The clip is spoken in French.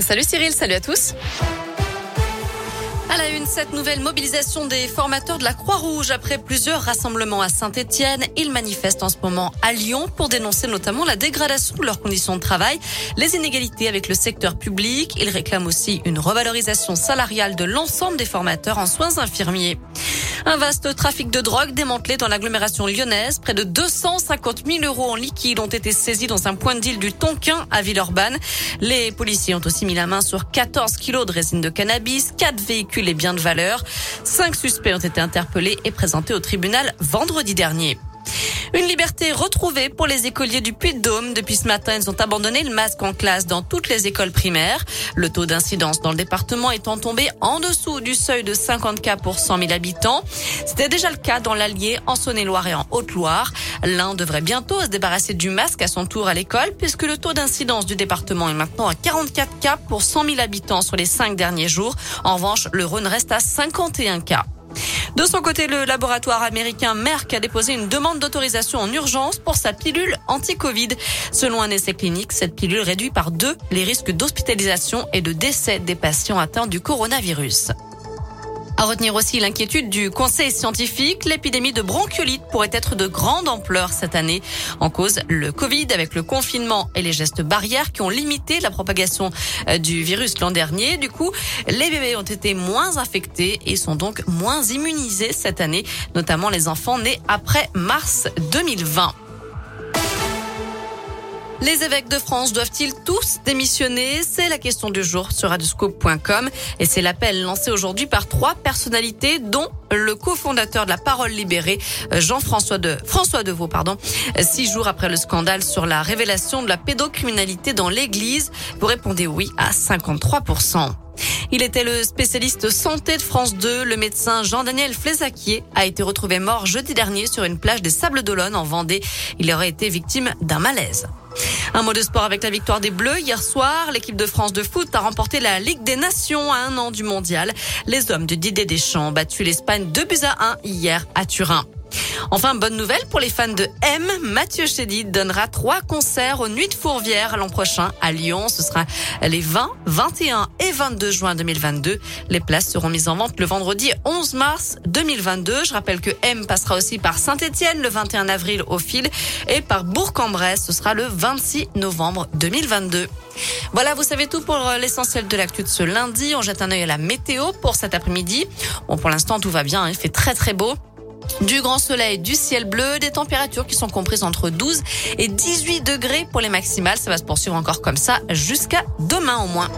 Salut Cyril, salut à tous. À la une, cette nouvelle mobilisation des formateurs de la Croix-Rouge après plusieurs rassemblements à Saint-Etienne. Ils manifestent en ce moment à Lyon pour dénoncer notamment la dégradation de leurs conditions de travail, les inégalités avec le secteur public. Ils réclament aussi une revalorisation salariale de l'ensemble des formateurs en soins infirmiers. Un vaste trafic de drogue démantelé dans l'agglomération lyonnaise. Près de 250 000 euros en liquide ont été saisis dans un point de deal du Tonkin à Villeurbanne. Les policiers ont aussi mis la main sur 14 kilos de résine de cannabis, 4 véhicules et biens de valeur. Cinq suspects ont été interpellés et présentés au tribunal vendredi dernier. Une liberté retrouvée pour les écoliers du Puy-de-Dôme. Depuis ce matin, ils ont abandonné le masque en classe dans toutes les écoles primaires. Le taux d'incidence dans le département étant tombé en dessous du seuil de 50 cas pour 100 000 habitants. C'était déjà le cas dans l'Allier, en Saône-et-Loire et en Haute-Loire. L'un devrait bientôt se débarrasser du masque à son tour à l'école puisque le taux d'incidence du département est maintenant à 44 cas pour 100 000 habitants sur les cinq derniers jours. En revanche, le Rhône reste à 51 cas. De son côté, le laboratoire américain Merck a déposé une demande d'autorisation en urgence pour sa pilule anti-Covid. Selon un essai clinique, cette pilule réduit par deux les risques d'hospitalisation et de décès des patients atteints du coronavirus. À retenir aussi l'inquiétude du conseil scientifique. L'épidémie de bronchiolite pourrait être de grande ampleur cette année. En cause, le Covid avec le confinement et les gestes barrières qui ont limité la propagation euh, du virus l'an dernier. Du coup, les bébés ont été moins infectés et sont donc moins immunisés cette année, notamment les enfants nés après mars 2020. Les évêques de France doivent-ils tous démissionner? C'est la question du jour sur radioscope.com et c'est l'appel lancé aujourd'hui par trois personnalités dont le cofondateur de la Parole libérée, Jean-François de François Deveau, pardon. Six jours après le scandale sur la révélation de la pédocriminalité dans l'Église, vous répondez oui à 53 il était le spécialiste santé de France 2. Le médecin Jean-Daniel Flézaquier a été retrouvé mort jeudi dernier sur une plage des Sables d'Olonne en Vendée. Il aurait été victime d'un malaise. Un mot de sport avec la victoire des Bleus. Hier soir, l'équipe de France de foot a remporté la Ligue des Nations à un an du mondial. Les hommes de Didier Deschamps ont battu l'Espagne 2 buts à 1 hier à Turin. Enfin, bonne nouvelle pour les fans de M. Mathieu Chédid donnera trois concerts aux Nuits de Fourvière l'an prochain à Lyon. Ce sera les 20, 21 et 22 juin 2022. Les places seront mises en vente le vendredi 11 mars 2022. Je rappelle que M passera aussi par Saint-Etienne le 21 avril au fil et par Bourg-en-Bresse. Ce sera le 26 novembre 2022. Voilà, vous savez tout pour l'essentiel de l'actu de ce lundi. On jette un œil à la météo pour cet après-midi. Bon, pour l'instant, tout va bien. Hein. Il fait très, très beau. Du grand soleil, du ciel bleu, des températures qui sont comprises entre 12 et 18 degrés pour les maximales. Ça va se poursuivre encore comme ça jusqu'à demain au moins.